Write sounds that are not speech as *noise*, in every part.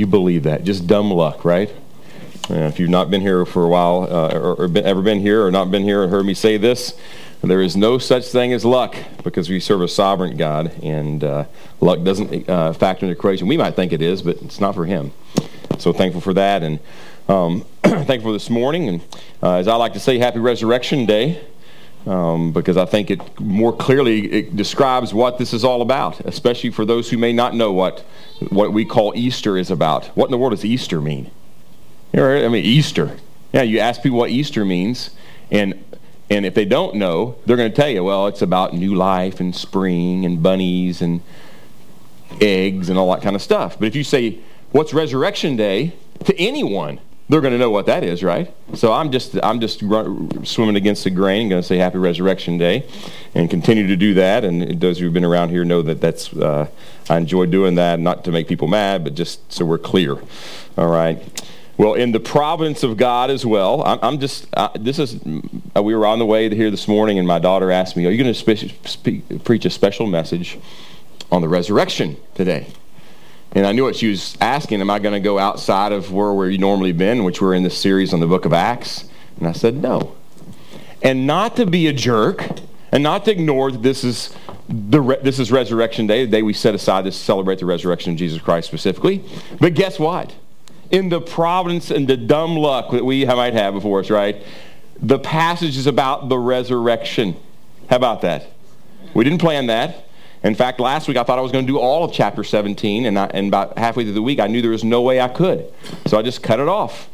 you believe that? Just dumb luck, right? Uh, if you've not been here for a while, uh, or, or been, ever been here, or not been here and heard me say this, there is no such thing as luck because we serve a sovereign God, and uh, luck doesn't uh, factor in the equation. We might think it is, but it's not for Him. So thankful for that, and um, *clears throat* thankful for this morning. And uh, as I like to say, Happy Resurrection Day. Um, because I think it more clearly it describes what this is all about, especially for those who may not know what what we call Easter is about. What in the world does Easter mean? I mean, Easter. Yeah, you ask people what Easter means, and and if they don't know, they're going to tell you, well, it's about new life and spring and bunnies and eggs and all that kind of stuff. But if you say, what's Resurrection Day to anyone, they're going to know what that is, right? So I'm just I'm just swimming against the grain. going to say Happy Resurrection Day, and continue to do that. And those who've been around here know that that's uh, I enjoy doing that, not to make people mad, but just so we're clear. All right. Well, in the providence of God as well. I'm, I'm just, uh, this is, uh, we were on the way here this morning, and my daughter asked me, Are you going to spe- speak, preach a special message on the resurrection today? And I knew what she was asking. Am I going to go outside of where we've normally been, which we're in this series on the book of Acts? And I said, No. And not to be a jerk, and not to ignore that this is the re- this is Resurrection Day, the day we set aside to celebrate the resurrection of Jesus Christ specifically. But guess what? in the providence and the dumb luck that we might have before us, right? The passage is about the resurrection. How about that? We didn't plan that. In fact, last week I thought I was going to do all of chapter 17, and, I, and about halfway through the week I knew there was no way I could. So I just cut it off.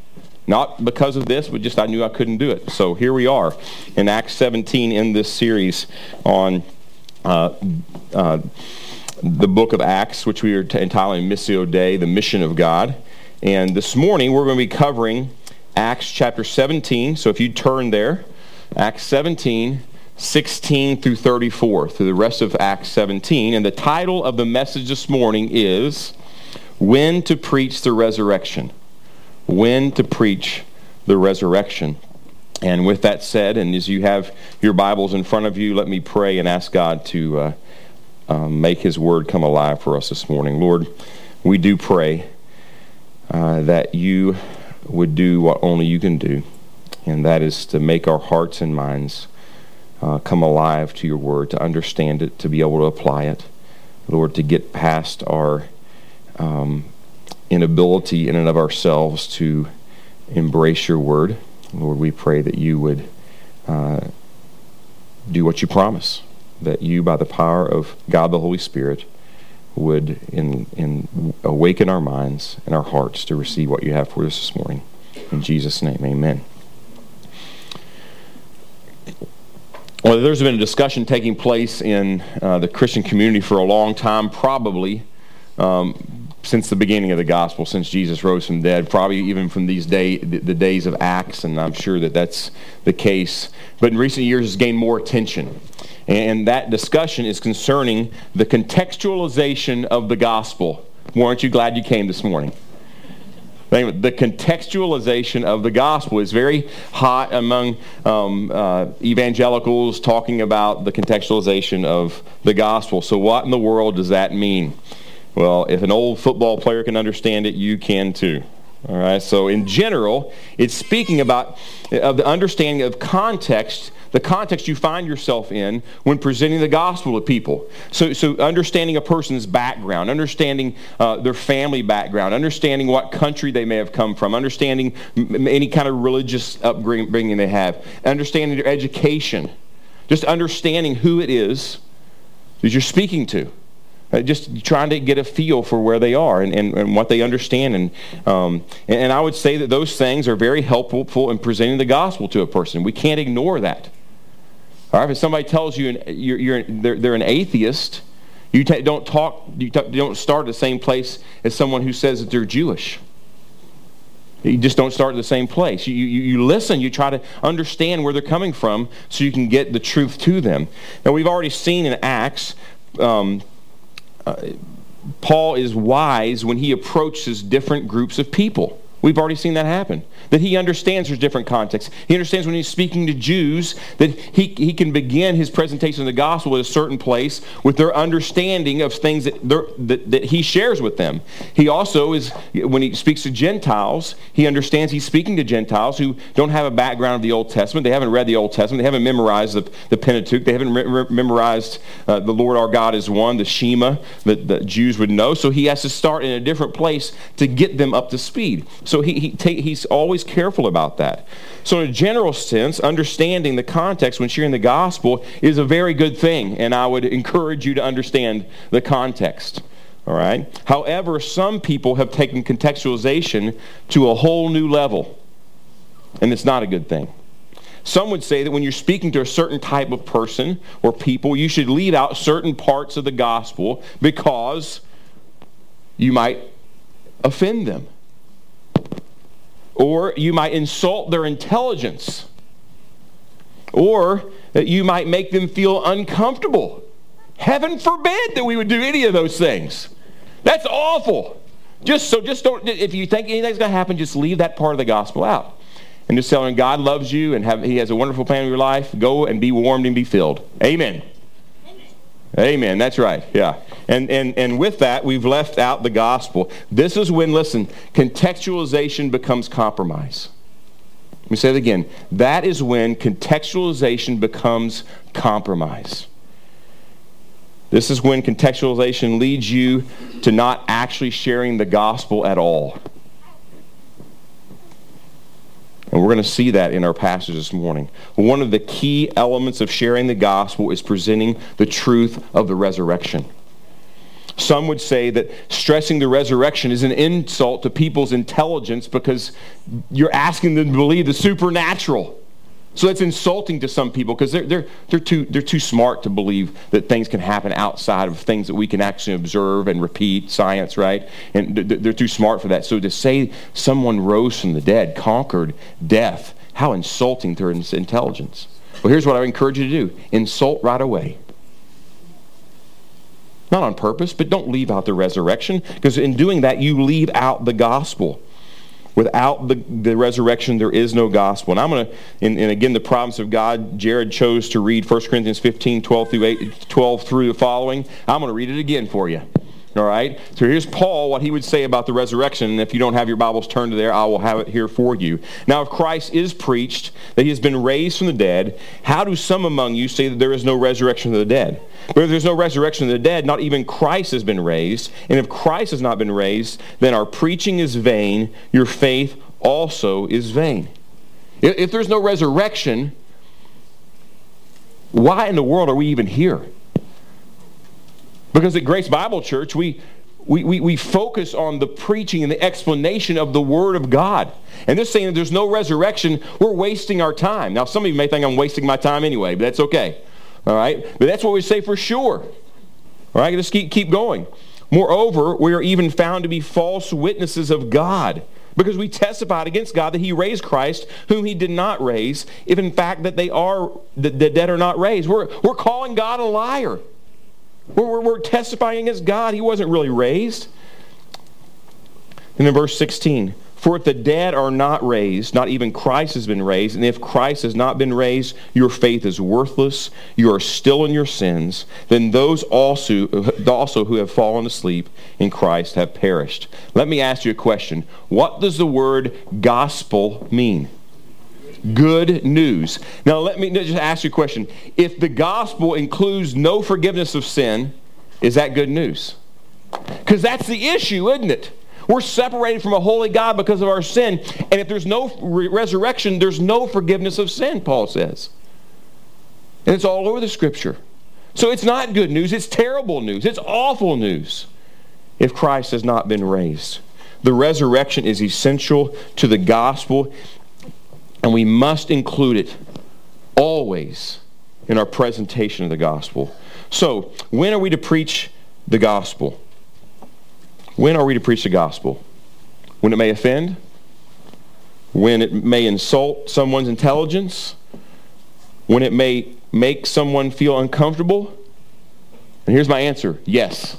Not because of this, but just I knew I couldn't do it. So here we are in Acts 17 in this series on uh, uh, the book of Acts, which we are entitling Missio Dei, the mission of God. And this morning we're going to be covering Acts chapter 17. So if you turn there, Acts 17, 16 through 34, through the rest of Acts 17. And the title of the message this morning is When to Preach the Resurrection. When to Preach the Resurrection. And with that said, and as you have your Bibles in front of you, let me pray and ask God to uh, um, make His Word come alive for us this morning. Lord, we do pray uh, that you would do what only you can do, and that is to make our hearts and minds uh, come alive to your word, to understand it, to be able to apply it. Lord, to get past our um, inability in and of ourselves to embrace your word. Lord, we pray that you would uh, do what you promise, that you, by the power of God the Holy Spirit, would in, in awaken our minds and our hearts to receive what you have for us this morning. In Jesus' name, amen. Well, there's been a discussion taking place in uh, the Christian community for a long time, probably um, since the beginning of the gospel, since Jesus rose from the dead, probably even from these day, the, days of Acts, and I'm sure that that's the case. But in recent years, it's gained more attention. And that discussion is concerning the contextualization of the gospel. Weren't you glad you came this morning? The contextualization of the gospel is very hot among um, uh, evangelicals talking about the contextualization of the gospel. So, what in the world does that mean? Well, if an old football player can understand it, you can too. All right. So, in general, it's speaking about of the understanding of context the context you find yourself in when presenting the gospel to people. So, so understanding a person's background, understanding uh, their family background, understanding what country they may have come from, understanding m- any kind of religious upbringing they have, understanding their education, just understanding who it is that you're speaking to. Uh, just trying to get a feel for where they are and, and, and what they understand. And, um, and, and I would say that those things are very helpful in presenting the gospel to a person. We can't ignore that. All right, if somebody tells you you're, you're, they're, they're an atheist, you don't talk, you don't start at the same place as someone who says that they're Jewish. You just don't start at the same place. You, you, you, listen, you try to understand where they're coming from so you can get the truth to them. Now, we've already seen in Acts, um, Paul is wise when he approaches different groups of people. We've already seen that happen. That he understands there's different contexts. He understands when he's speaking to Jews that he, he can begin his presentation of the gospel at a certain place with their understanding of things that, that, that he shares with them. He also is, when he speaks to Gentiles, he understands he's speaking to Gentiles who don't have a background of the Old Testament. They haven't read the Old Testament. They haven't memorized the, the Pentateuch. They haven't re- memorized uh, the Lord our God is one, the Shema that, the Jews would know. So he has to start in a different place to get them up to speed. So he, he take, he's always careful about that. So, in a general sense, understanding the context when sharing the gospel is a very good thing, and I would encourage you to understand the context. All right? However, some people have taken contextualization to a whole new level, and it's not a good thing. Some would say that when you're speaking to a certain type of person or people, you should leave out certain parts of the gospel because you might offend them or you might insult their intelligence, or that you might make them feel uncomfortable. Heaven forbid that we would do any of those things. That's awful. Just so, just don't. If you think anything's going to happen, just leave that part of the gospel out, and just tell God loves you and have, He has a wonderful plan in your life. Go and be warmed and be filled. Amen. Amen. That's right. Yeah. And, and, and with that, we've left out the gospel. This is when, listen, contextualization becomes compromise. Let me say it again. That is when contextualization becomes compromise. This is when contextualization leads you to not actually sharing the gospel at all. And we're going to see that in our passage this morning. One of the key elements of sharing the gospel is presenting the truth of the resurrection. Some would say that stressing the resurrection is an insult to people's intelligence because you're asking them to believe the supernatural. So that's insulting to some people because they're, they're, they're, too, they're too smart to believe that things can happen outside of things that we can actually observe and repeat, science, right? And they're too smart for that. So to say someone rose from the dead, conquered death, how insulting to their intelligence. Well, here's what I encourage you to do insult right away. Not on purpose, but don't leave out the resurrection because in doing that, you leave out the gospel. Without the, the resurrection, there is no gospel. And I'm going to, and, and, again, the promise of God, Jared chose to read 1 Corinthians 15, 12 through, 8, 12 through the following. I'm going to read it again for you. All right? So here's Paul, what he would say about the resurrection. And if you don't have your Bibles turned to there, I will have it here for you. Now, if Christ is preached that he has been raised from the dead, how do some among you say that there is no resurrection of the dead? But if there's no resurrection of the dead, not even Christ has been raised. And if Christ has not been raised, then our preaching is vain, your faith also is vain. If there's no resurrection, why in the world are we even here? Because at Grace Bible Church, we, we, we, we, focus on the preaching and the explanation of the Word of God. And this saying that there's no resurrection, we're wasting our time. Now, some of you may think I'm wasting my time anyway, but that's okay. All right? But that's what we say for sure. All right? Let's keep, keep going. Moreover, we are even found to be false witnesses of God because we testified against God that he raised Christ, whom he did not raise, if in fact that they are, the, the dead are not raised. We're, we're calling God a liar. We're, we're, we're testifying against God. He wasn't really raised. And then verse 16, for if the dead are not raised, not even Christ has been raised, and if Christ has not been raised, your faith is worthless, you are still in your sins, then those also, also who have fallen asleep in Christ have perished. Let me ask you a question. What does the word gospel mean? Good news. Now, let me just ask you a question. If the gospel includes no forgiveness of sin, is that good news? Because that's the issue, isn't it? We're separated from a holy God because of our sin. And if there's no re- resurrection, there's no forgiveness of sin, Paul says. And it's all over the scripture. So it's not good news, it's terrible news, it's awful news if Christ has not been raised. The resurrection is essential to the gospel, and we must include it always in our presentation of the gospel. So, when are we to preach the gospel? When are we to preach the gospel? When it may offend? When it may insult someone's intelligence? When it may make someone feel uncomfortable? And here's my answer yes.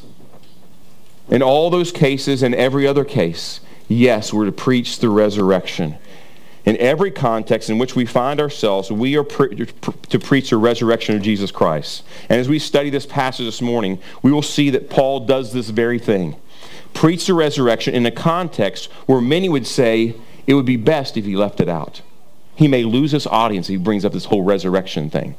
In all those cases and every other case, Yes, we're to preach the resurrection. In every context in which we find ourselves, we are pre- to preach the resurrection of Jesus Christ. And as we study this passage this morning, we will see that Paul does this very thing. Preach the resurrection in a context where many would say it would be best if he left it out. He may lose his audience if he brings up this whole resurrection thing.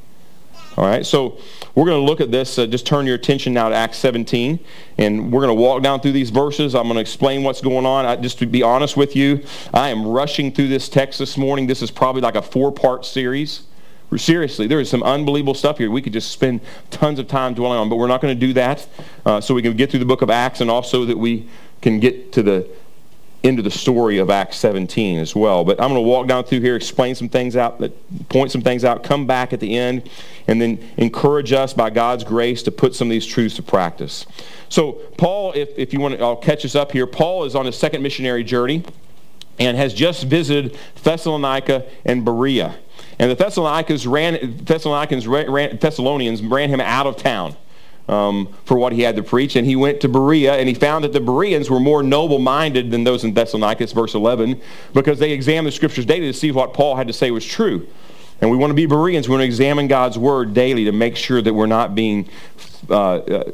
All right, so we're going to look at this. Uh, just turn your attention now to Acts 17, and we're going to walk down through these verses. I'm going to explain what's going on. I, just to be honest with you, I am rushing through this text this morning. This is probably like a four-part series. Seriously, there is some unbelievable stuff here. We could just spend tons of time dwelling on, but we're not going to do that. Uh, so we can get through the book of Acts, and also that we can get to the into the story of Acts 17 as well. But I'm going to walk down through here, explain some things out, point some things out, come back at the end, and then encourage us by God's grace to put some of these truths to practice. So Paul, if, if you want to, I'll catch us up here. Paul is on his second missionary journey and has just visited Thessalonica and Berea. And the Thessalonians ran, Thessalonians ran, Thessalonians ran him out of town um, for what he had to preach. And he went to Berea, and he found that the Bereans were more noble-minded than those in Thessalonica, verse 11, because they examined the scriptures daily to see what Paul had to say was true. And we want to be Bereans. We want to examine God's word daily to make sure that we're not being uh, uh,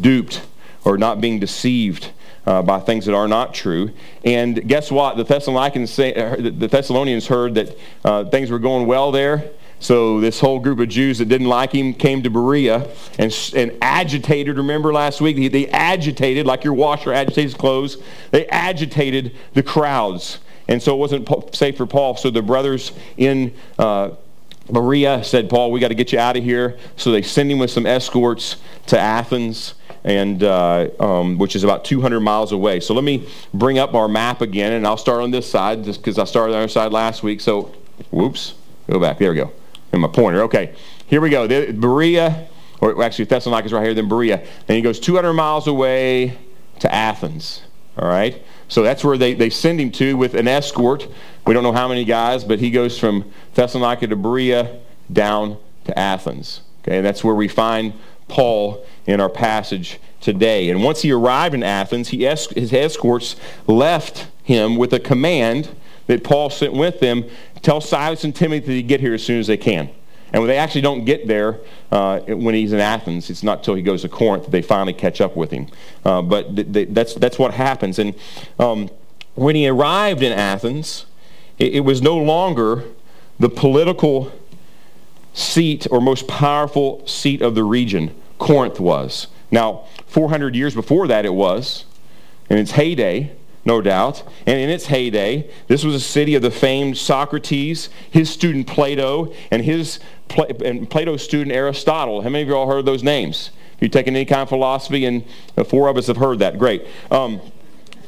duped or not being deceived uh, by things that are not true. And guess what? The Thessalonians, uh, the Thessalonians heard that uh, things were going well there. So this whole group of Jews that didn't like him came to Berea and, and agitated. Remember last week? They, they agitated, like your washer agitates clothes. They agitated the crowds. And so it wasn't safe for Paul. So the brothers in uh, Berea said, Paul, we got to get you out of here. So they send him with some escorts to Athens, and uh, um, which is about 200 miles away. So let me bring up our map again, and I'll start on this side just because I started on the other side last week. So, whoops, go back. There we go and my pointer. Okay, here we go. The, Berea, or actually Thessalonica is right here, then Berea. Then he goes 200 miles away to Athens. All right? So that's where they, they send him to with an escort. We don't know how many guys, but he goes from Thessalonica to Berea down to Athens. Okay, and that's where we find Paul in our passage today. And once he arrived in Athens, he es- his escorts left him with a command that Paul sent with them tell Silas and Timothy to get here as soon as they can. And when they actually don't get there uh, when he's in Athens, it's not till he goes to Corinth that they finally catch up with him. Uh, but th- th- that's, that's what happens. And um, when he arrived in Athens, it, it was no longer the political seat or most powerful seat of the region. Corinth was. Now, 400 years before that, it was, in its heyday no doubt. And in its heyday, this was a city of the famed Socrates, his student Plato, and his and Plato's student Aristotle. How many of you all heard those names? If you've taken any kind of philosophy, and four of us have heard that. Great. Um,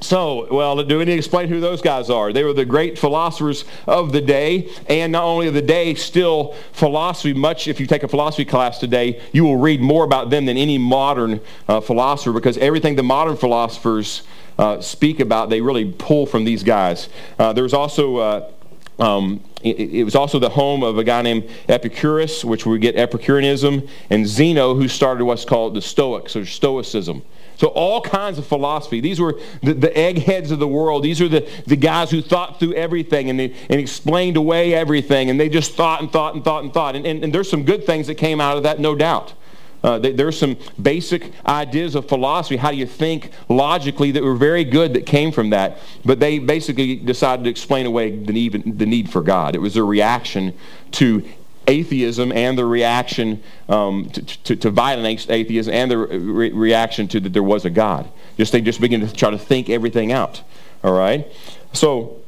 so, well, do we need to explain who those guys are? They were the great philosophers of the day, and not only of the day, still philosophy. Much, if you take a philosophy class today, you will read more about them than any modern uh, philosopher because everything the modern philosophers uh, speak about, they really pull from these guys. Uh, there's also uh, um, it, it, was also the home of a guy named Epicurus, which we get Epicureanism, and Zeno, who started what's called the Stoics or Stoicism. So all kinds of philosophy. These were the, the eggheads of the world. These are the, the guys who thought through everything and, they, and explained away everything. And they just thought and thought and thought and thought. And, and, and there's some good things that came out of that, no doubt. Uh, there's some basic ideas of philosophy, how do you think logically, that were very good that came from that. But they basically decided to explain away the need, the need for God. It was a reaction to atheism and the reaction um, to, to, to, violent atheism and the re- reaction to that there was a God. Just they just begin to try to think everything out. All right? So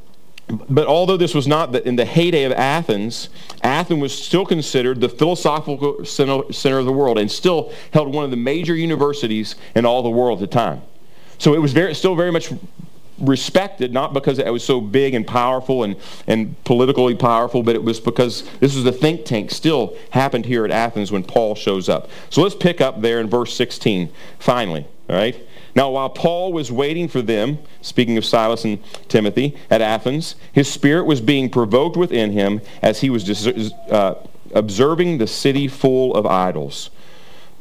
but although this was not in the heyday of Athens, Athens was still considered the philosophical center of the world and still held one of the major universities in all the world at the time. So it was very, still very much respected, not because it was so big and powerful and, and politically powerful, but it was because this was the think tank still happened here at Athens when Paul shows up. So let's pick up there in verse 16, finally, all right? Now, while Paul was waiting for them, speaking of Silas and Timothy at Athens, his spirit was being provoked within him as he was uh, observing the city full of idols.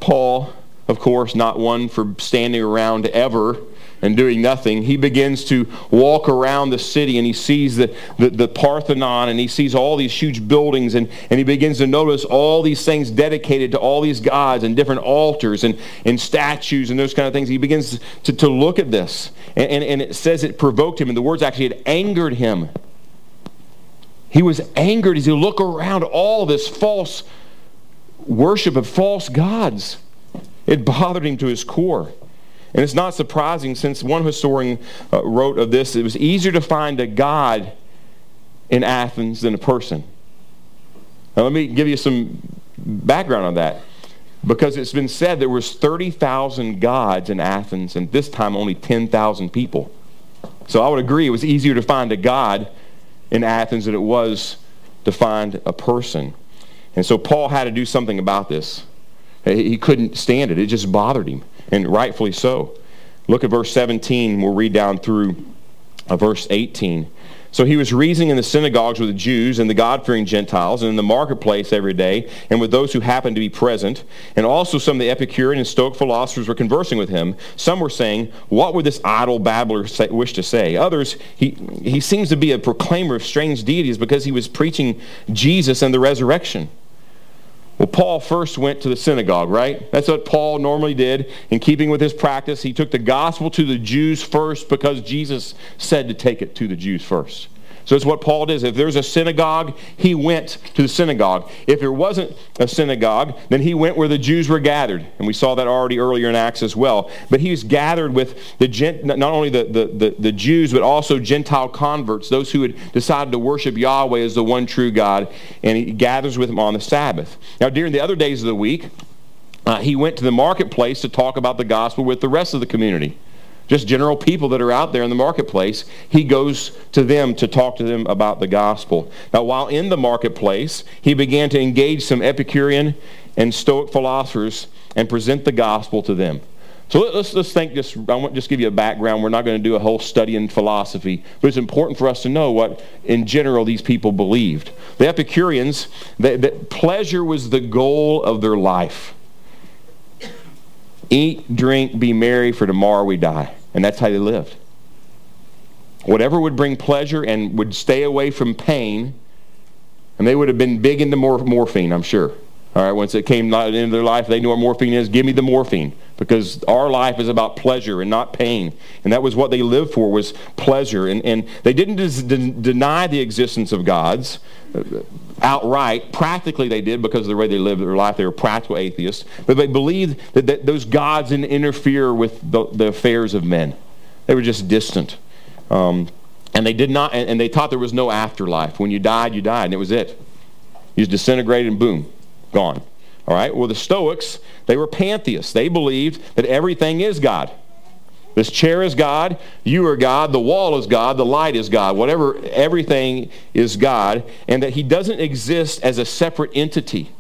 Paul, of course, not one for standing around ever and doing nothing, he begins to walk around the city and he sees the, the, the, Parthenon and he sees all these huge buildings and, and he begins to notice all these things dedicated to all these gods and different altars and, and statues and those kind of things. He begins to, to look at this. And, and, and it says it provoked him, and the words actually it angered him. He was angered as he looked around all this false worship of false gods. It bothered him to his core. And it's not surprising since one historian uh, wrote of this, it was easier to find a God in Athens than a person. Now let me give you some background on that. Because it's been said there was 30,000 gods in Athens and this time only 10,000 people. So I would agree it was easier to find a God in Athens than it was to find a person. And so Paul had to do something about this. He couldn't stand it. It just bothered him, and rightfully so. Look at verse 17. We'll read down through uh, verse 18. So he was reasoning in the synagogues with the Jews and the God-fearing Gentiles, and in the marketplace every day, and with those who happened to be present. And also some of the Epicurean and Stoic philosophers were conversing with him. Some were saying, What would this idle babbler say, wish to say? Others, he, he seems to be a proclaimer of strange deities because he was preaching Jesus and the resurrection. Well, Paul first went to the synagogue, right? That's what Paul normally did. In keeping with his practice, he took the gospel to the Jews first because Jesus said to take it to the Jews first. So it's what Paul does. If there's a synagogue, he went to the synagogue. If there wasn't a synagogue, then he went where the Jews were gathered. And we saw that already earlier in Acts as well. But he was gathered with the Gent- not only the, the, the, the Jews, but also Gentile converts, those who had decided to worship Yahweh as the one true God. And he gathers with them on the Sabbath. Now, during the other days of the week, uh, he went to the marketplace to talk about the gospel with the rest of the community just general people that are out there in the marketplace, he goes to them to talk to them about the gospel. Now, while in the marketplace, he began to engage some Epicurean and Stoic philosophers and present the gospel to them. So let's, let's think just, I want to just give you a background. We're not going to do a whole study in philosophy, but it's important for us to know what, in general, these people believed. The Epicureans, that pleasure was the goal of their life. Eat, drink, be merry, for tomorrow we die. And that's how they lived. Whatever would bring pleasure and would stay away from pain, and they would have been big into mor- morphine, I'm sure. All right, once it came into their life, they knew what morphine is. Give me the morphine because our life is about pleasure and not pain. And that was what they lived for was pleasure. And, and they didn't des- deny the existence of gods outright. Practically they did because of the way they lived their life. They were practical atheists. But they believed that, that those gods didn't interfere with the, the affairs of men. They were just distant. Um, and they did not, and, and they taught there was no afterlife. When you died, you died, and it was it. You just disintegrated and boom gone. All right? Well, the Stoics, they were pantheists. They believed that everything is God. This chair is God, you are God, the wall is God, the light is God, whatever, everything is God, and that he doesn't exist as a separate entity.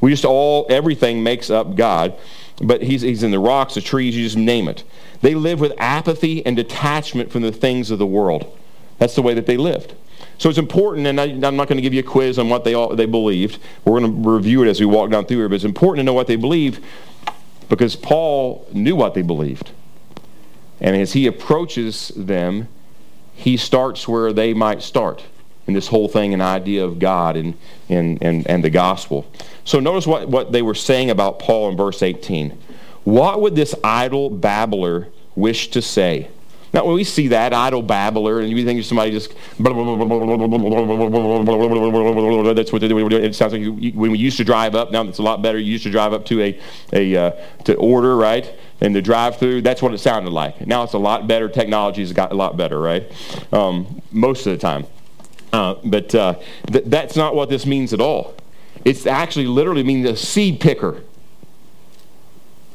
We just all, everything makes up God, but he's, he's in the rocks, the trees, you just name it. They live with apathy and detachment from the things of the world. That's the way that they lived. So it's important, and I, am not going to give you a quiz on what they, all, they believed. We're going to review it as we walk down through here, but it's important to know what they believe because Paul knew what they believed. And as he approaches them, he starts where they might start in this whole thing, an idea of God and, and, and, and the gospel. So notice what, what they were saying about Paul in verse 18. What would this idle babbler wish to say? Now, when we see that idle babbler, and you think somebody just that's what they do. It sounds like you, when we used to drive up. Now it's a lot better. You used to drive up to a a uh, to order right and the drive-through. That's what it sounded like. Now it's a lot better. Technology's got a lot better, right? Um, most of the time, uh, but uh, th- that's not what this means at all. It's actually literally means a seed picker.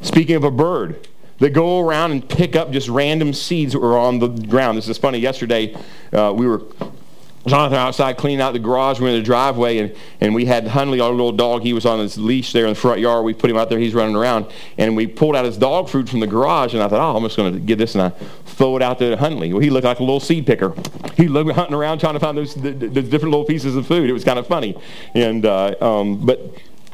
Speaking of a bird that go around and pick up just random seeds that were on the ground. This is funny. Yesterday, uh, we were Jonathan outside cleaning out the garage. We are in the driveway, and, and we had Hunley, our little dog. He was on his leash there in the front yard. We put him out there. He's running around. And we pulled out his dog food from the garage, and I thought, oh, I'm just going to get this, and I throw it out there to Hunley. Well, he looked like a little seed picker. He looked hunting around trying to find those, the, the different little pieces of food. It was kind of funny. And, uh, um, but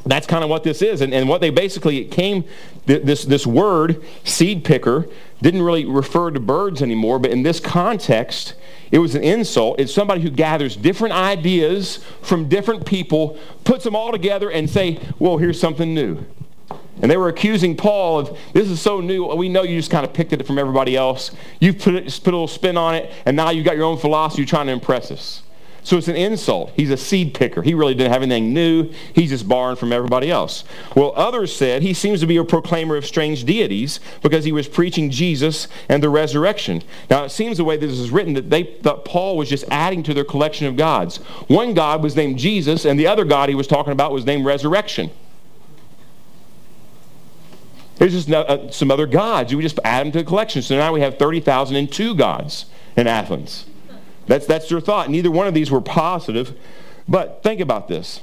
that's kind of what this is. And, and what they basically it came, this, this word, seed picker, didn't really refer to birds anymore, but in this context, it was an insult. It's somebody who gathers different ideas from different people, puts them all together, and say, well, here's something new. And they were accusing Paul of, this is so new, we know you just kind of picked it from everybody else. You've put, it, put a little spin on it, and now you've got your own philosophy, trying to impress us. So it's an insult. He's a seed picker. He really didn't have anything new. He's just borrowing from everybody else. Well, others said he seems to be a proclaimer of strange deities because he was preaching Jesus and the resurrection. Now, it seems the way this is written that they thought Paul was just adding to their collection of gods. One God was named Jesus, and the other God he was talking about was named resurrection. There's just no, uh, some other gods. We just add them to the collection. So now we have 30,002 gods in Athens. That's, that's their thought. Neither one of these were positive. But think about this.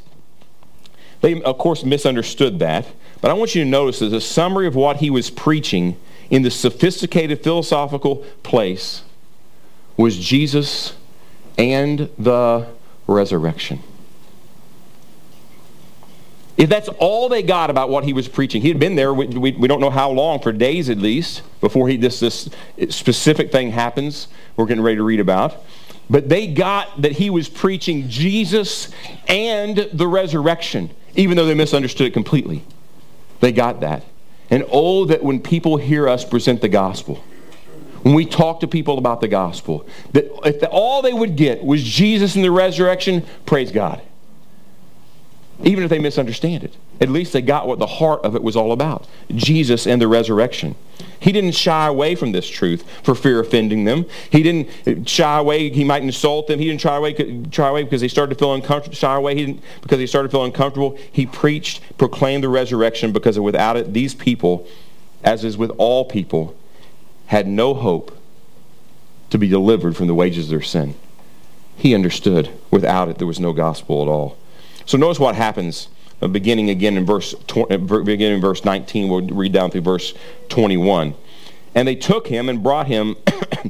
They, of course, misunderstood that. But I want you to notice as a summary of what he was preaching in the sophisticated philosophical place was Jesus and the resurrection. If that's all they got about what he was preaching, he had been there, we, we, we, don't know how long, for days at least, before he, this, this specific thing happens we're getting ready to read about. But they got that he was preaching Jesus and the resurrection, even though they misunderstood it completely. They got that. And oh, that when people hear us present the gospel, when we talk to people about the gospel, that if all they would get was Jesus and the resurrection, praise God even if they misunderstand it. At least they got what the heart of it was all about Jesus and the resurrection. He didn't shy away from this truth for fear of offending them. He didn't shy away. He might insult them. He didn't shy away, shy away because he started to feel uncomfortable. Shy away he because he started to feel uncomfortable. He preached, proclaimed the resurrection because without it, these people, as is with all people, had no hope to be delivered from the wages of their sin. He understood. Without it, there was no gospel at all. So notice what happens uh, beginning again in verse uh, beginning in verse 19. We'll read down through verse 21. And they took him and brought him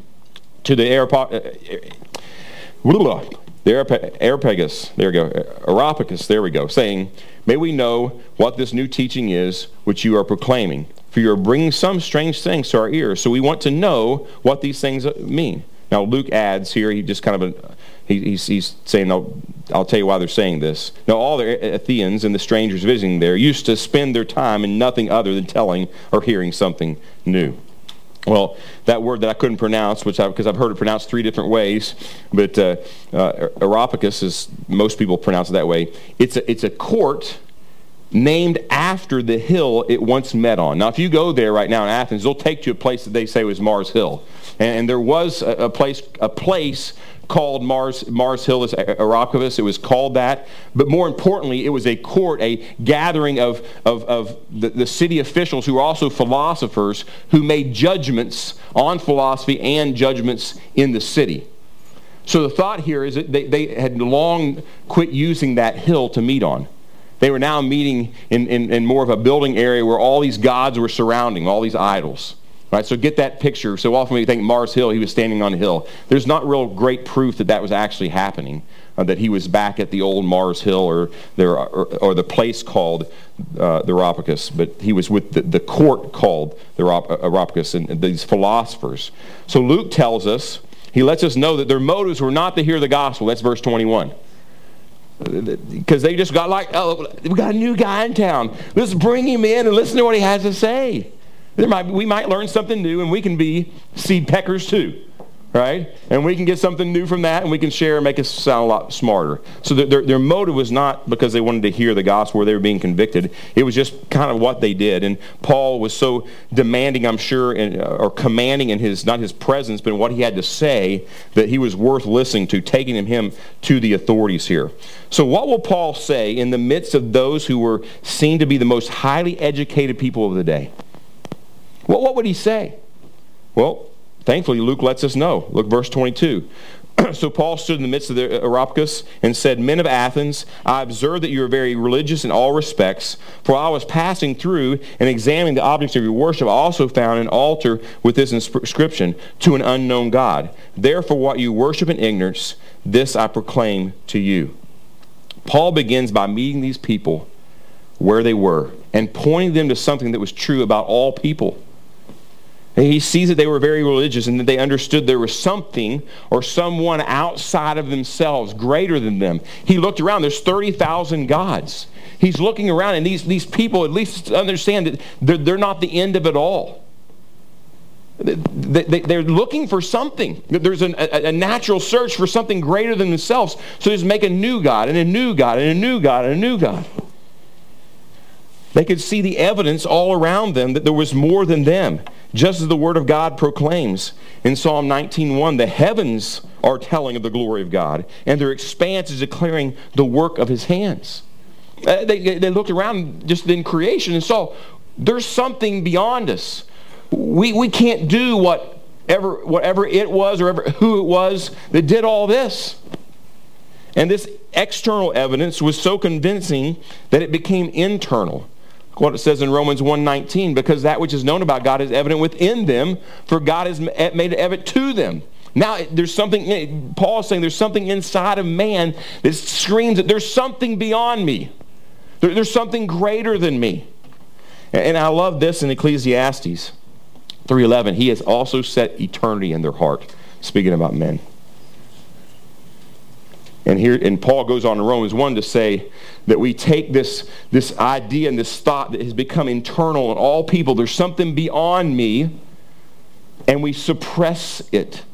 *coughs* to the Areopagus. Uh, the Areopagus, there we go, Areopagus, there we go, saying, May we know what this new teaching is which you are proclaiming, for you are bringing some strange things to our ears, so we want to know what these things mean. Now, Luke adds here, he just kind of he, he's, he's, saying, I'll, I'll tell you why they're saying this. Now, all the Athenians and the strangers visiting there used to spend their time in nothing other than telling or hearing something new. Well, that word that I couldn't pronounce, which because I've heard it pronounced three different ways, but uh, uh, is most people pronounce it that way. It's a, it's a court named after the hill it once met on. Now, if you go there right now in Athens, they'll take you to a place that they say was Mars Hill, and, and there was a, a place a place called Mars, Mars Hill is uh, Areopagus. It was called that. But more importantly, it was a court, a gathering of, of, of the, the city officials who were also philosophers who made judgments on philosophy and judgments in the city. So the thought here is that they, they had long quit using that hill to meet on. They were now meeting in, in, in more of a building area where all these gods were surrounding, all these idols. Right, so get that picture. So often we think Mars Hill, he was standing on a hill. There's not real great proof that that was actually happening, uh, that he was back at the old Mars Hill or, there, or, or the place called uh, the Areopagus, but he was with the, the court called the Areopagus and, and these philosophers. So Luke tells us, he lets us know that their motives were not to hear the gospel. That's verse 21 because they just got like, oh, we got a new guy in town. Let's bring him in and listen to what he has to say. Might, we might learn something new and we can be seed peckers too, right? And we can get something new from that and we can share and make us sound a lot smarter. So their, their motive was not because they wanted to hear the gospel or they were being convicted. It was just kind of what they did. And Paul was so demanding, I'm sure, uh, or commanding in his, not his presence, but what he had to say, that he was worth listening to, taking him to the authorities here. So what will Paul say in the midst of those who were seen to be the most highly educated people of the day? Well, what would he say? Well, thankfully, Luke lets us know. Look, verse 22. *clears throat* so Paul stood in the midst of the uh, Areopagus and said, Men of Athens, I observe that you are very religious in all respects. For I was passing through and examining the objects of your worship. I also found an altar with this inscription, To an unknown God. Therefore, what you worship in ignorance, this I proclaim to you. Paul begins by meeting these people where they were and pointing them to something that was true about all people. He sees that they were very religious and that they understood there was something or someone outside of themselves greater than them. He looked around, there's 30,000 gods. He's looking around, and these, these people at least understand that they're, they're not the end of it all. They, are looking for something. There's a, natural search for something greater than themselves. So they just make a new God and a new God and a new God and a new God. They could see the evidence all around them that there was more than them. Just as the Word of God proclaims in Psalm 19.1, the heavens are telling of the glory of God, and their expanse is declaring the work of His hands. Uh, they, they looked around just in creation and saw there's something beyond us we, we can't do whatever, whatever it was or ever, who it was that did all this. And this external evidence was so convincing that it became internal. What it says in Romans 1.19, because that which is known about God is evident within them, for God has made it evident to them. Now, there's something, eh, Paul is saying there's something inside of man that screams that there's something beyond me. There, there's something greater than me. And I love this in Ecclesiastes. 3.11, he has also set eternity in their heart, speaking about men. And here, and Paul goes on in Romans 1 to say that we take this, this idea and this thought that has become internal in all people. There's something beyond me, and we suppress it.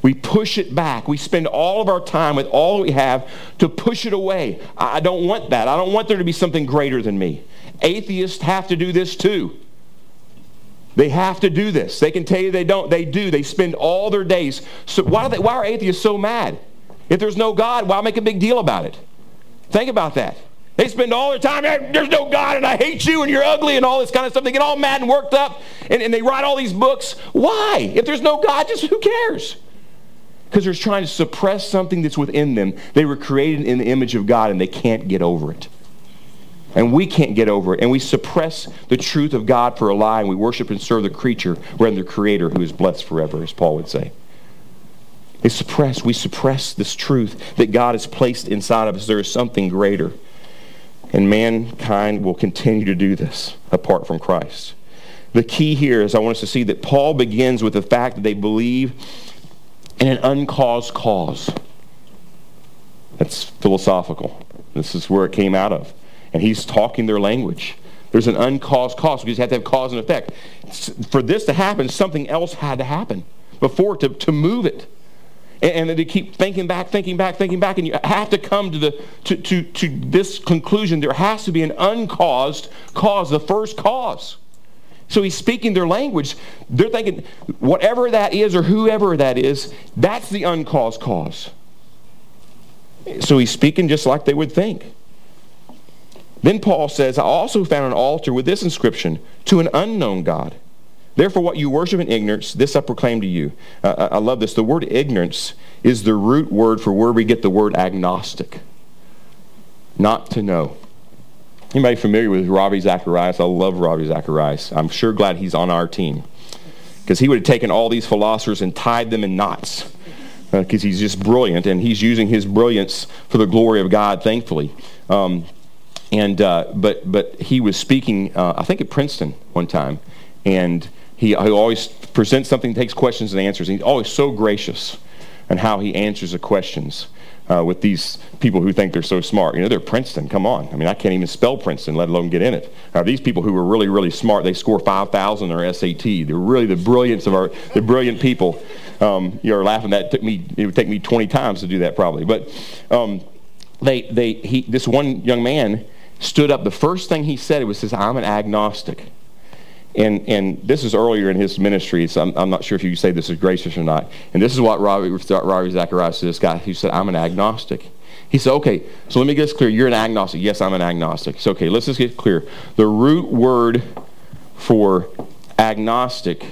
We push it back. We spend all of our time with all we have to push it away. I don't want that. I don't want there to be something greater than me. Atheists have to do this too. They have to do this. They can tell you they don't. They do. They spend all their days. So why, they, why are atheists so mad? If there's no God, why make a big deal about it? Think about that. They spend all their time, there's no God and I hate you and you're ugly and all this kind of stuff. They get all mad and worked up and, and they write all these books. Why? If there's no God, just who cares? Because they're trying to suppress something that's within them. They were created in the image of God and they can't get over it. And we can't get over it. And we suppress the truth of God for a lie, and we worship and serve the creature rather than the Creator who is blessed forever, as Paul would say. They suppress, we suppress this truth that God has placed inside of us. There is something greater. And mankind will continue to do this apart from Christ. The key here is I want us to see that Paul begins with the fact that they believe in an uncaused cause. That's philosophical. This is where it came out of and he's talking their language. There's an uncaused cause because you have to have cause and effect. For this to happen, something else had to happen before to, to move it. And, and to keep thinking back, thinking back, thinking back, and you have to come to, the, to, to, to this conclusion. There has to be an uncaused cause, the first cause. So he's speaking their language. They're thinking, whatever that is or whoever that is, that's the uncaused cause. So he's speaking just like they would think. Then Paul says, I also found an altar with this inscription, to an unknown God. Therefore, what you worship in ignorance, this I proclaim to you. Uh, I love this. The word ignorance is the root word for where we get the word agnostic. Not to know. Anybody familiar with Ravi Zacharias? I love Ravi Zacharias. I'm sure glad he's on our team. Because he would have taken all these philosophers and tied them in knots. Because uh, he's just brilliant, and he's using his brilliance for the glory of God, thankfully. Um, and uh, but but he was speaking, uh, I think at Princeton one time, and he, he always presents something, takes questions and answers. And he's always so gracious in how he answers the questions. Uh, with these people who think they're so smart. You know, they're Princeton. Come on. I mean, I can't even spell Princeton, let alone get in it. These people who are really, really smart? They score 5,000 on their SAT. They're really the brilliance of our, the brilliant people. Um, you're laughing. At that took me, it would take me 20 times to do that probably. But um, they, they, he, this one young man, stood up, the first thing he said was, says, I'm an agnostic. And, and this is earlier in his ministry, so I'm, I'm not sure if you say this is gracious or not. And this is what Ravi, Ravi Zacharias this guy. He said, I'm an agnostic. He said, okay, so let me get this clear. You're an agnostic. Yes, I'm an agnostic. So, okay, let's just get clear. The root word for agnostic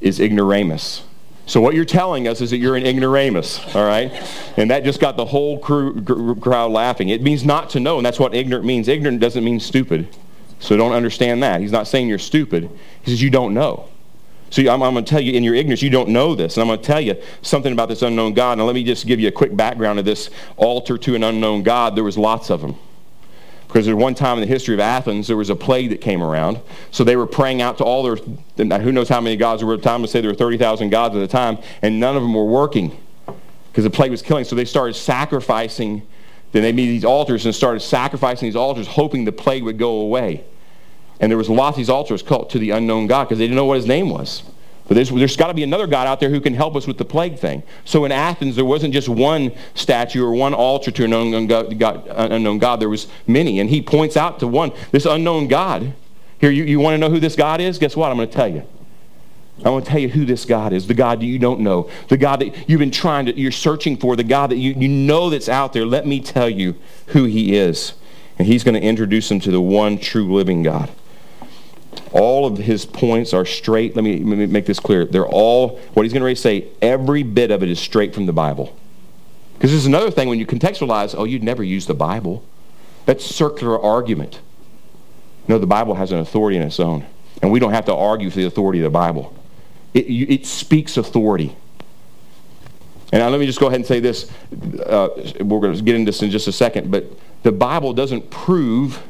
is ignoramus. So what you're telling us is that you're an ignoramus, all right? And that just got the whole crew, crowd laughing. It means not to know, and that's what ignorant means. Ignorant doesn't mean stupid. So don't understand that. He's not saying you're stupid. He says you don't know. So I'm, I'm going to tell you in your ignorance, you don't know this. And I'm going to tell you something about this unknown God. Now let me just give you a quick background of this altar to an unknown God. There was lots of them. Because at one time in the history of Athens, there was a plague that came around. So they were praying out to all their, who knows how many gods there were at the time. Let's say there were 30,000 gods at the time, and none of them were working because the plague was killing. So they started sacrificing. Then they made these altars and started sacrificing these altars, hoping the plague would go away. And there was lots of these altars called to the unknown God because they didn't know what his name was. But there's, there's got to be another God out there who can help us with the plague thing. So in Athens, there wasn't just one statue or one altar to an unknown God, God, unknown God. There was many. And he points out to one, this unknown God. Here, you, you want to know who this God is? Guess what? I'm going to tell you. I want to tell you who this God is, the God that you don't know, the God that you've been trying to, you're searching for, the God that you, you know that's out there. Let me tell you who he is. And he's going to introduce him to the one true living God. All of his points are straight. Let me, let me make this clear. They're all, what he's going to say, every bit of it is straight from the Bible. Because there's another thing when you contextualize, oh, you'd never use the Bible. That's circular argument. No, the Bible has an authority in its own. And we don't have to argue for the authority of the Bible. It, it speaks authority. And now let me just go ahead and say this. Uh, we're going to get into this in just a second. But the Bible doesn't prove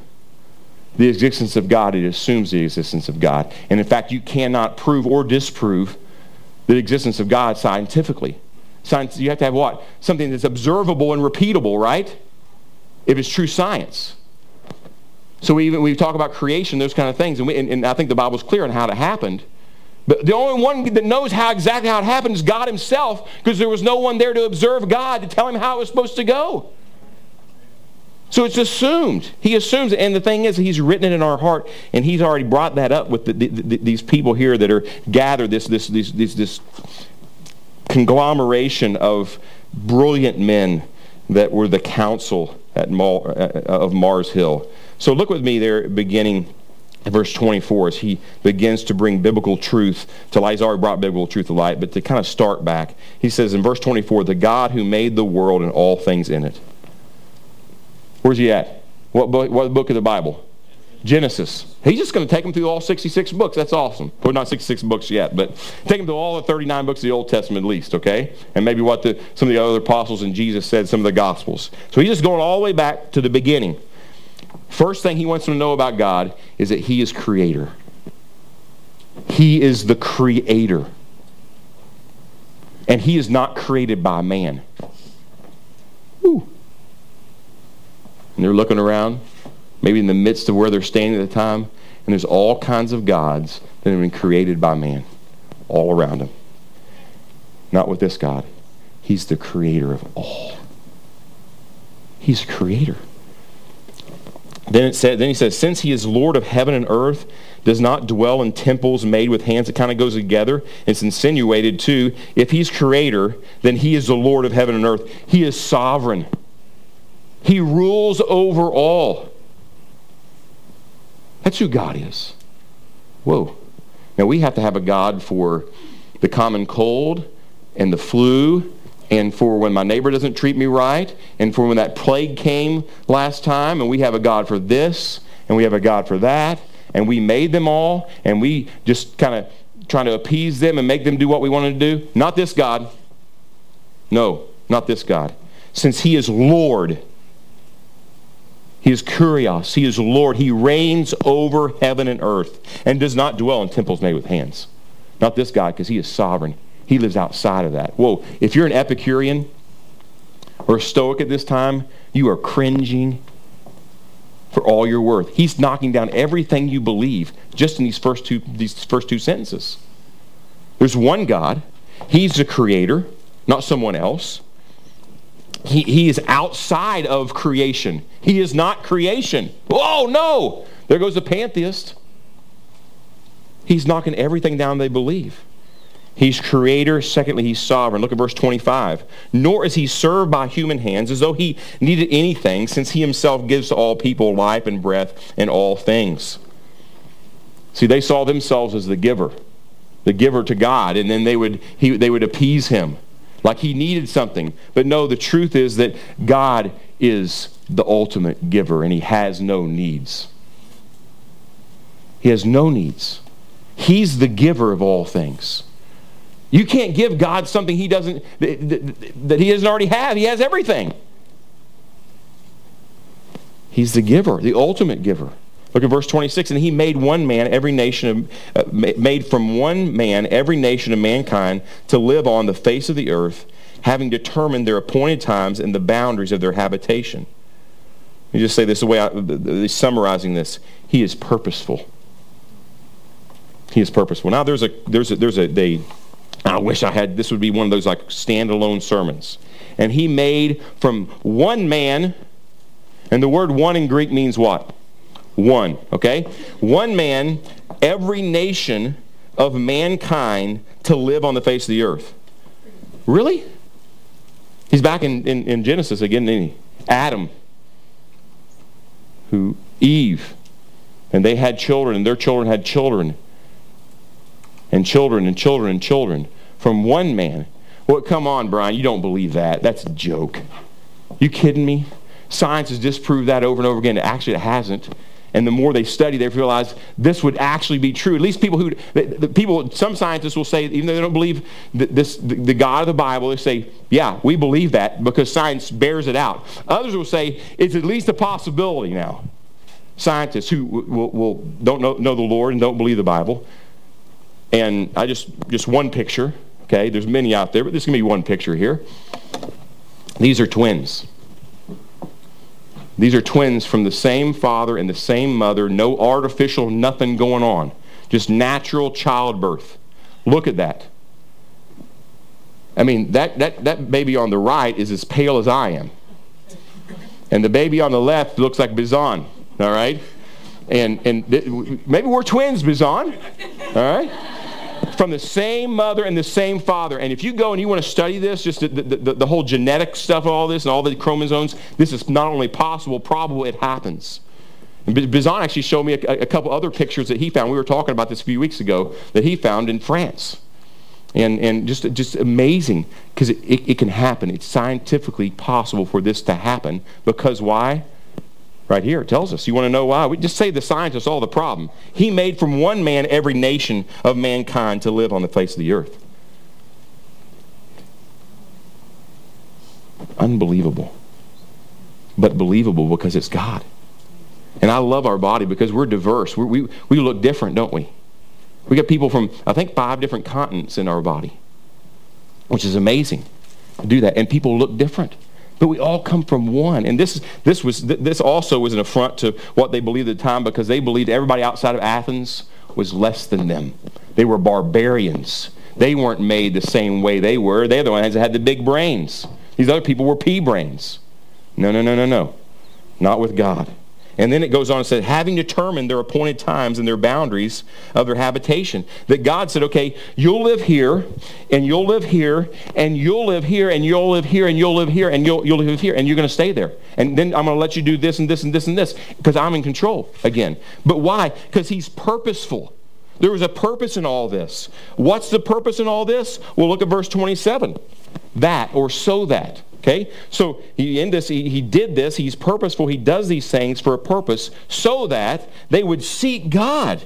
the existence of God, it assumes the existence of God. And in fact, you cannot prove or disprove the existence of God scientifically. Science, you have to have what? Something that's observable and repeatable, right? If it's true science. So we, even we talk about creation, those kind of things, and, we, and, and I think the Bible's clear on how it happened. But the only one that knows how exactly how it happened is God himself, because there was no one there to observe God to tell him how it was supposed to go. So it's assumed. He assumes. And the thing is, he's written it in our heart, and he's already brought that up with the, the, the, these people here that are gathered, this, this, this, this, this conglomeration of brilliant men that were the council at uh, of Mars Hill. So look with me there, beginning verse 24, as he begins to bring biblical truth to light. He's already brought biblical truth to light, but to kind of start back, he says in verse 24, the God who made the world and all things in it Where's he at? What book, what book of the Bible? Genesis. He's just going to take them through all 66 books. That's awesome. Well, not 66 books yet, but take them through all the 39 books of the Old Testament at least, okay? And maybe what the, some of the other apostles and Jesus said, some of the Gospels. So he's just going all the way back to the beginning. First thing he wants them to know about God is that he is creator. He is the creator. And he is not created by man. Ooh. And they're looking around, maybe in the midst of where they're standing at the time, and there's all kinds of gods that have been created by man all around them. Not with this God. He's the creator of all. He's creator. Then it said, then he says, since he is Lord of heaven and earth, does not dwell in temples made with hands. It kind of goes together. It's insinuated too. If he's creator, then he is the Lord of heaven and earth. He is sovereign. He rules over all. That's who God is. Whoa. Now we have to have a God for the common cold and the flu and for when my neighbor doesn't treat me right and for when that plague came last time and we have a God for this and we have a God for that and we made them all and we just kind of trying to appease them and make them do what we wanted to do. Not this God. No, not this God. Since he is Lord he is Kurios. He is Lord. He reigns over heaven and earth and does not dwell in temples made with hands. Not this God, because he is sovereign. He lives outside of that. Whoa, if you're an Epicurean or a Stoic at this time, you are cringing for all your worth. He's knocking down everything you believe just in these first two, these first two sentences. There's one God. He's the creator, not someone else. He, he is outside of creation. He is not creation. Oh, no! There goes the pantheist. He's knocking everything down they believe. He's creator. Secondly, he's sovereign. Look at verse 25. Nor is he served by human hands as though he needed anything, since he himself gives to all people life and breath and all things. See, they saw themselves as the giver, the giver to God, and then they would, he, they would appease him like he needed something. But no, the truth is that God is the ultimate giver and he has no needs. He has no needs. He's the giver of all things. You can't give God something he doesn't that, he doesn't already have. He has everything. He's the giver, the ultimate giver. Look at verse 26. And he made one man, every nation, of, uh, made from one man every nation of mankind to live on the face of the earth, having determined their appointed times and the boundaries of their habitation. Me just say this the way I, summarizing this. He is purposeful. He is purposeful. Now there's a there's a there's a they I wish I had this would be one of those like standalone sermons. And he made from one man, and the word one in Greek means what? One, okay? One man, every nation of mankind to live on the face of the earth. Really? He's back in, in, in Genesis again, isn't he? Adam, who Eve, and they had children, and their children had children, and children, and children, and children from one man. Well, come on, Brian, you don't believe that. That's a joke. You kidding me? Science has disproved that over and over again. Actually, it hasn't and the more they study, they realize this would actually be true. At least people who, the, the people, some scientists will say, even though they don't believe this, the, the, God of the Bible, they say, yeah, we believe that because science bears it out. Others will say it's at least a possibility now. Scientists who will, will don't know, know the Lord and don't believe the Bible. And I just, just one picture, okay? There's many out there, but this is going to be one picture here. These are twins. These are twins from the same father and the same mother, no artificial nothing going on, just natural childbirth. Look at that. I mean, that, that, that baby on the right is as pale as I am. And the baby on the left looks like Bizan, all right? And, and th- maybe we're twins, Bizan, all right? From the same mother and the same father. And if you go and you want to study this, just the, the, the whole genetic stuff, all this, and all the chromosomes, this is not only possible, probable, it happens. And Bizan actually showed me a, a couple other pictures that he found. We were talking about this a few weeks ago that he found in France. And, and just, just amazing because it, it, it, can happen. It's scientifically possible for this to happen because why? Right here, it tells us. You want to know why? We just say the scientists all the problem. He made from one man every nation of mankind to live on the face of the earth. Unbelievable. But believable because it's God. And I love our body because we're diverse. we we, we look different, don't we? We got people from, I think, five different continents in our body, which is amazing to do that. And people look different but we all come from one. And this, this, was, this also was an affront to what they believed at the time because they believed everybody outside of Athens was less than them. They were barbarians. They weren't made the same way they were. They're the ones that had the big brains. These other people were pea brains. No, no, no, no, no. Not with God. And then it goes on and says, having determined their appointed times and their boundaries of their habitation, that God said, okay, you'll live here, and you'll live here, and you'll live here, and you'll live here, and you'll live here, and you'll, you'll live here, and you're going to stay there. And then I'm going to let you do this and this and this and this because I'm in control again. But why? Because he's purposeful. There was a purpose in all this. What's the purpose in all this? Well, look at verse 27. That, or so that. Okay? So he, in this, he, he did this. He's purposeful. He does these things for a purpose so that they would seek God,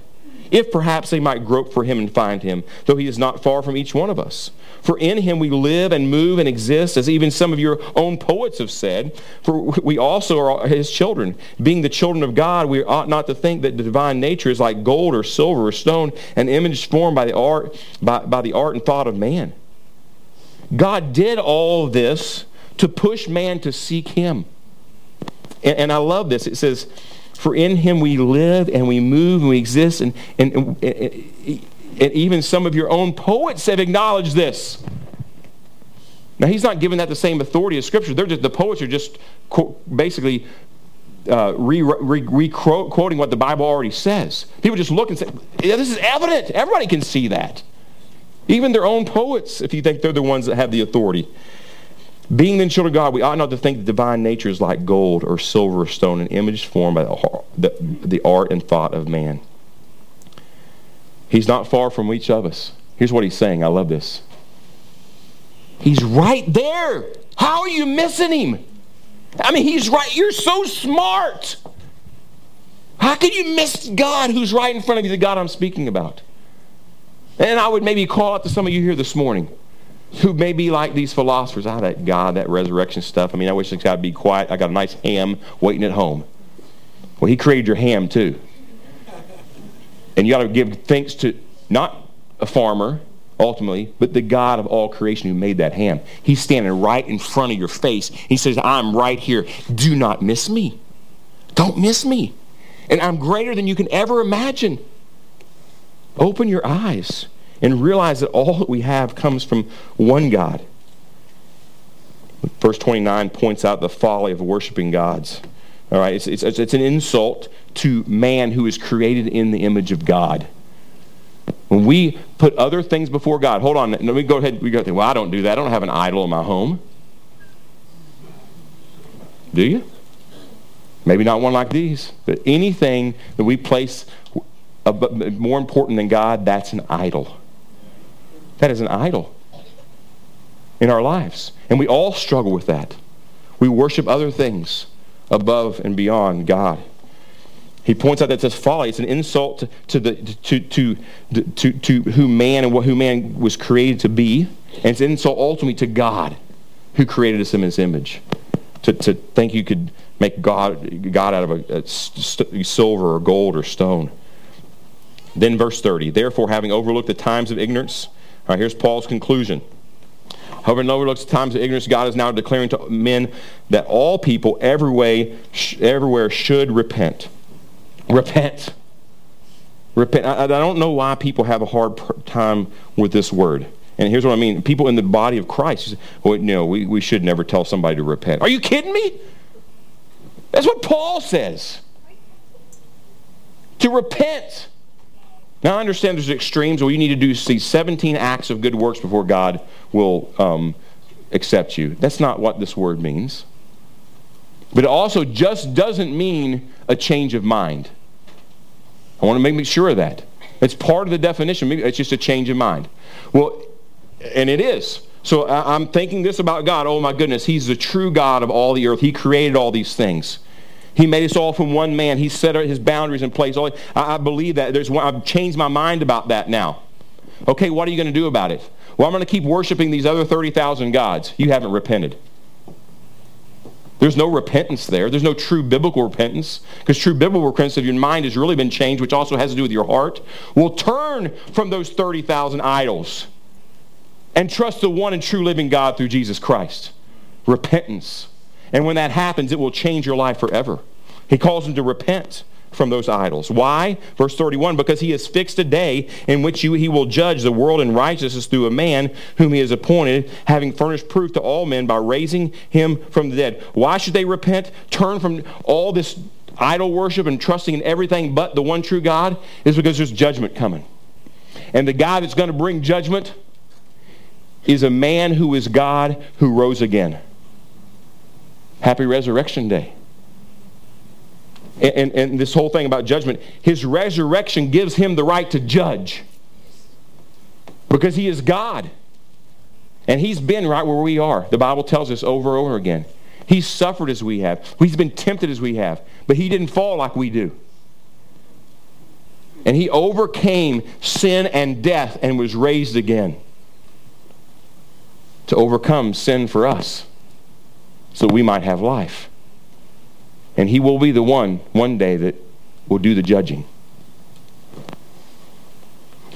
if perhaps they might grope for him and find him, though he is not far from each one of us. For in him we live and move and exist, as even some of your own poets have said. For we also are his children. Being the children of God, we ought not to think that the divine nature is like gold or silver or stone, an image formed by the art, by, by the art and thought of man. God did all this to push man to seek him. And, and I love this. It says, For in him we live and we move and we exist. And, and, and, and even some of your own poets have acknowledged this. Now, he's not giving that the same authority as Scripture. They're just, the poets are just basically uh, re, re, re, quoting what the Bible already says. People just look and say, yeah, this is evident. Everybody can see that. Even their own poets, if you think they're the ones that have the authority. Being the children of God, we ought not to think the divine nature is like gold or silver or stone, an image formed by the, the art and thought of man. He's not far from each of us. Here's what he's saying. I love this. He's right there. How are you missing him? I mean, he's right. You're so smart. How can you miss God who's right in front of you, the God I'm speaking about? And I would maybe call out to some of you here this morning who may be like these philosophers. Ah, that God, that resurrection stuff. I mean, I wish I'd be quiet. I got a nice ham waiting at home. Well, he created your ham too. And you got to give thanks to not a farmer, ultimately, but the God of all creation who made that ham. He's standing right in front of your face. He says, I'm right here. Do not miss me. Don't miss me. And I'm greater than you can ever imagine. Open your eyes and realize that all that we have comes from one God. Verse 29 points out the folly of worshiping gods. All right, it's, it's, it's an insult to man who is created in the image of God. When we put other things before God, hold on, let me go ahead. We go, well, I don't do that. I don't have an idol in my home. Do you? Maybe not one like these, but anything that we place more important than God, that's an idol. That is an idol in our lives. And we all struggle with that. We worship other things above and beyond God. He points out that it's folly. It's an insult to, the, to, to, to, to who man and what who man was created to be. And it's an insult ultimately to God who created us in his image. To, to think you could make God, God out of a, a st- silver or gold or stone. Then verse 30. Therefore, having overlooked the times of ignorance, all right, here's Paul's conclusion. However, and overlooks the times of ignorance, God is now declaring to men that all people every everywhere, everywhere should repent. Repent. Repent. I, I don't know why people have a hard time with this word. And here's what I mean. People in the body of Christ, well, oh, no, we, we should never tell somebody to repent. Are you kidding me? That's what Paul says. To repent. Now, I understand there's extremes where you need to do see 17 acts of good works before God will um, accept you. That's not what this word means. But it also just doesn't mean a change of mind. I want to make sure of that. It's part of the definition. Maybe It's just a change of mind. Well, and it is. So I'm thinking this about God. Oh my goodness, He's the true God of all the earth. He created all these things. He made us all from one man. He set his boundaries in place. Oh, I, believe that. There's one, I've changed my mind about that now. Okay, what are you going to do about it? Well, I'm going to keep worshiping these other 30,000 gods. You haven't repented. There's no repentance there. There's no true biblical repentance. Because true biblical repentance, if your mind has really been changed, which also has to do with your heart, will turn from those 30,000 idols and trust the one and true living God through Jesus Christ. Repentance. And when that happens, it will change your life forever. He calls them to repent from those idols. Why? Verse 31 Because he has fixed a day in which you, he will judge the world in righteousness through a man whom he has appointed, having furnished proof to all men by raising him from the dead. Why should they repent? Turn from all this idol worship and trusting in everything but the one true God? Is because there's judgment coming. And the guy that's going to bring judgment is a man who is God who rose again. Happy Resurrection Day and, and, and this whole thing about judgment, his resurrection gives him the right to judge because he is God. And he's been right where we are. The Bible tells us over and over again. He's suffered as we have. He's been tempted as we have. But he didn't fall like we do. And he overcame sin and death and was raised again to overcome sin for us so we might have life. And he will be the one, one day, that will do the judging.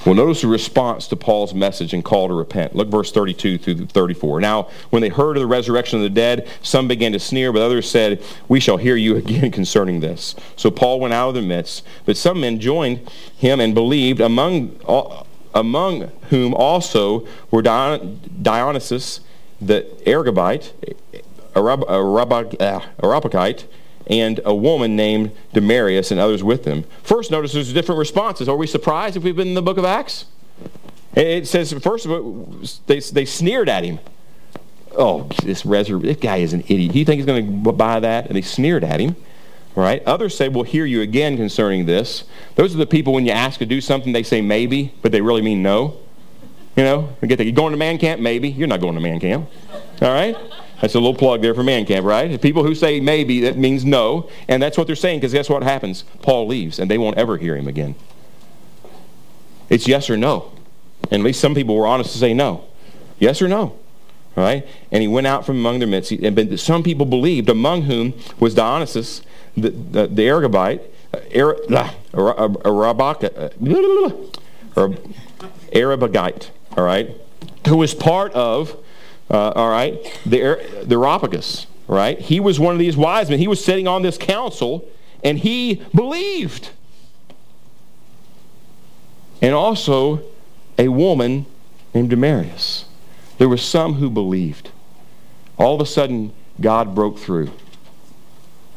Well, notice the response to Paul's message and call to repent. Look verse 32 through 34. Now, when they heard of the resurrection of the dead, some began to sneer, but others said, We shall hear you *laughs* again concerning this. So Paul went out of their midst, but some men joined him and believed, among, among whom also were Dionysus, the Areopagite, uh, uh, Areopagite and a woman named Damaris and others with them. First, notice there's different responses. Are we surprised if we've been in the book of Acts? It says, first of all, they, they sneered at him. Oh, this, resur- this guy is an idiot. You think he's going to buy that? And they sneered at him. Right? Others say, we'll hear you again concerning this. Those are the people when you ask to do something, they say maybe, but they really mean no. You know, get that. You going to man camp? Maybe. You're not going to man camp. All right? That's a little plug there for man camp, right? People who say maybe, that means no. And that's what they're saying because guess what happens? Paul leaves and they won't ever hear him again. It's yes or no. And at least some people were honest to say no. Yes or no. Right? And he went out from among their midst. And some people believed, among whom was Dionysus, the, the, the Arabite, uh, *laughs* uh, uh, *laughs* Arabagite, all right, who was part of, uh, all right, the, the Areopagus, right? He was one of these wise men. He was sitting on this council, and he believed. And also a woman named Damaris. There were some who believed. All of a sudden, God broke through.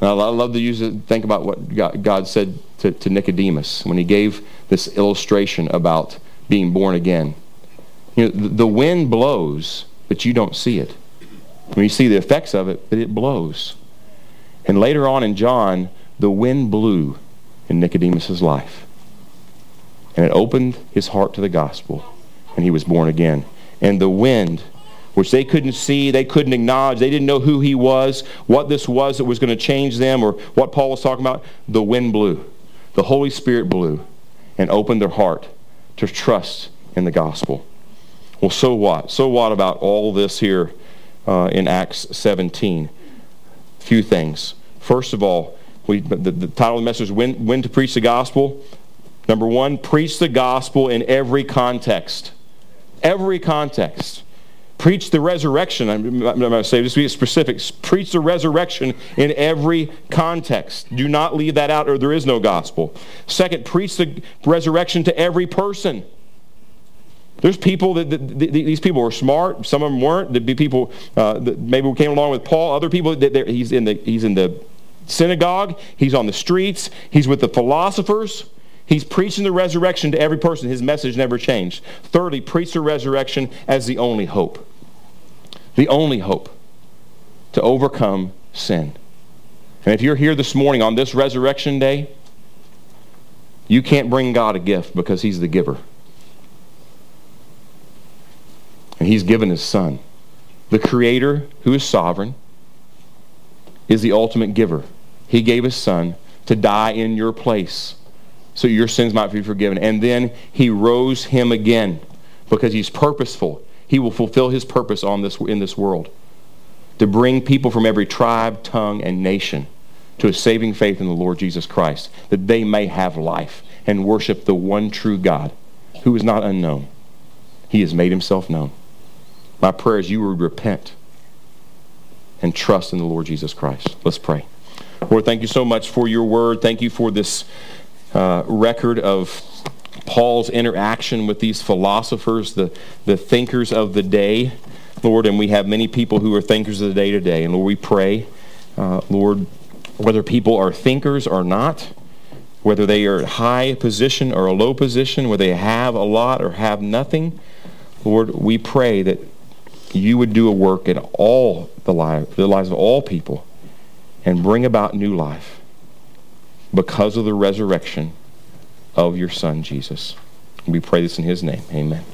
And I love to use it, think about what God said to, to Nicodemus when he gave this illustration about being born again. You know, the wind blows, but you don't see it. You see the effects of it, but it blows. And later on in John, the wind blew in Nicodemus's life. And it opened his heart to the gospel, and he was born again. And the wind, which they couldn't see, they couldn't acknowledge, they didn't know who he was, what this was that was going to change them, or what Paul was talking about, the wind blew. The Holy Spirit blew and opened their heart to trust in the gospel. Well, so what? So what about all this here uh, in Acts 17? A few things. First of all, we, the, the title of the message is when, when to Preach the Gospel. Number one, preach the gospel in every context. Every context. Preach the resurrection. I'm, I'm going to say, just be specific. Preach the resurrection in every context. Do not leave that out or there is no gospel. Second, preach the resurrection to every person. There's people that, that, that, these people were smart. Some of them weren't. There'd be people uh, that maybe came along with Paul. Other people that he's in the he's in the synagogue. He's on the streets. He's with the philosophers. He's preaching the resurrection to every person. His message never changed. Thirdly, preach the resurrection as the only hope. The only hope to overcome sin. And if you're here this morning on this resurrection day, you can't bring God a gift because he's the giver. And he's given his son. The creator, who is sovereign, is the ultimate giver. He gave his son to die in your place so your sins might be forgiven. And then he rose him again because he's purposeful. He will fulfill his purpose on this, in this world to bring people from every tribe, tongue, and nation to a saving faith in the Lord Jesus Christ, that they may have life and worship the one true God who is not unknown. He has made himself known. My prayer is you would repent and trust in the Lord Jesus Christ. Let's pray. Lord, thank you so much for your word. Thank you for this uh, record of Paul's interaction with these philosophers, the, the thinkers of the day, Lord, and we have many people who are thinkers of the day today. And Lord, we pray, uh, Lord, whether people are thinkers or not, whether they are high position or a low position, whether they have a lot or have nothing, Lord, we pray that you would do a work in all the, life, the lives of all people and bring about new life because of the resurrection of your Son, Jesus. We pray this in his name. Amen.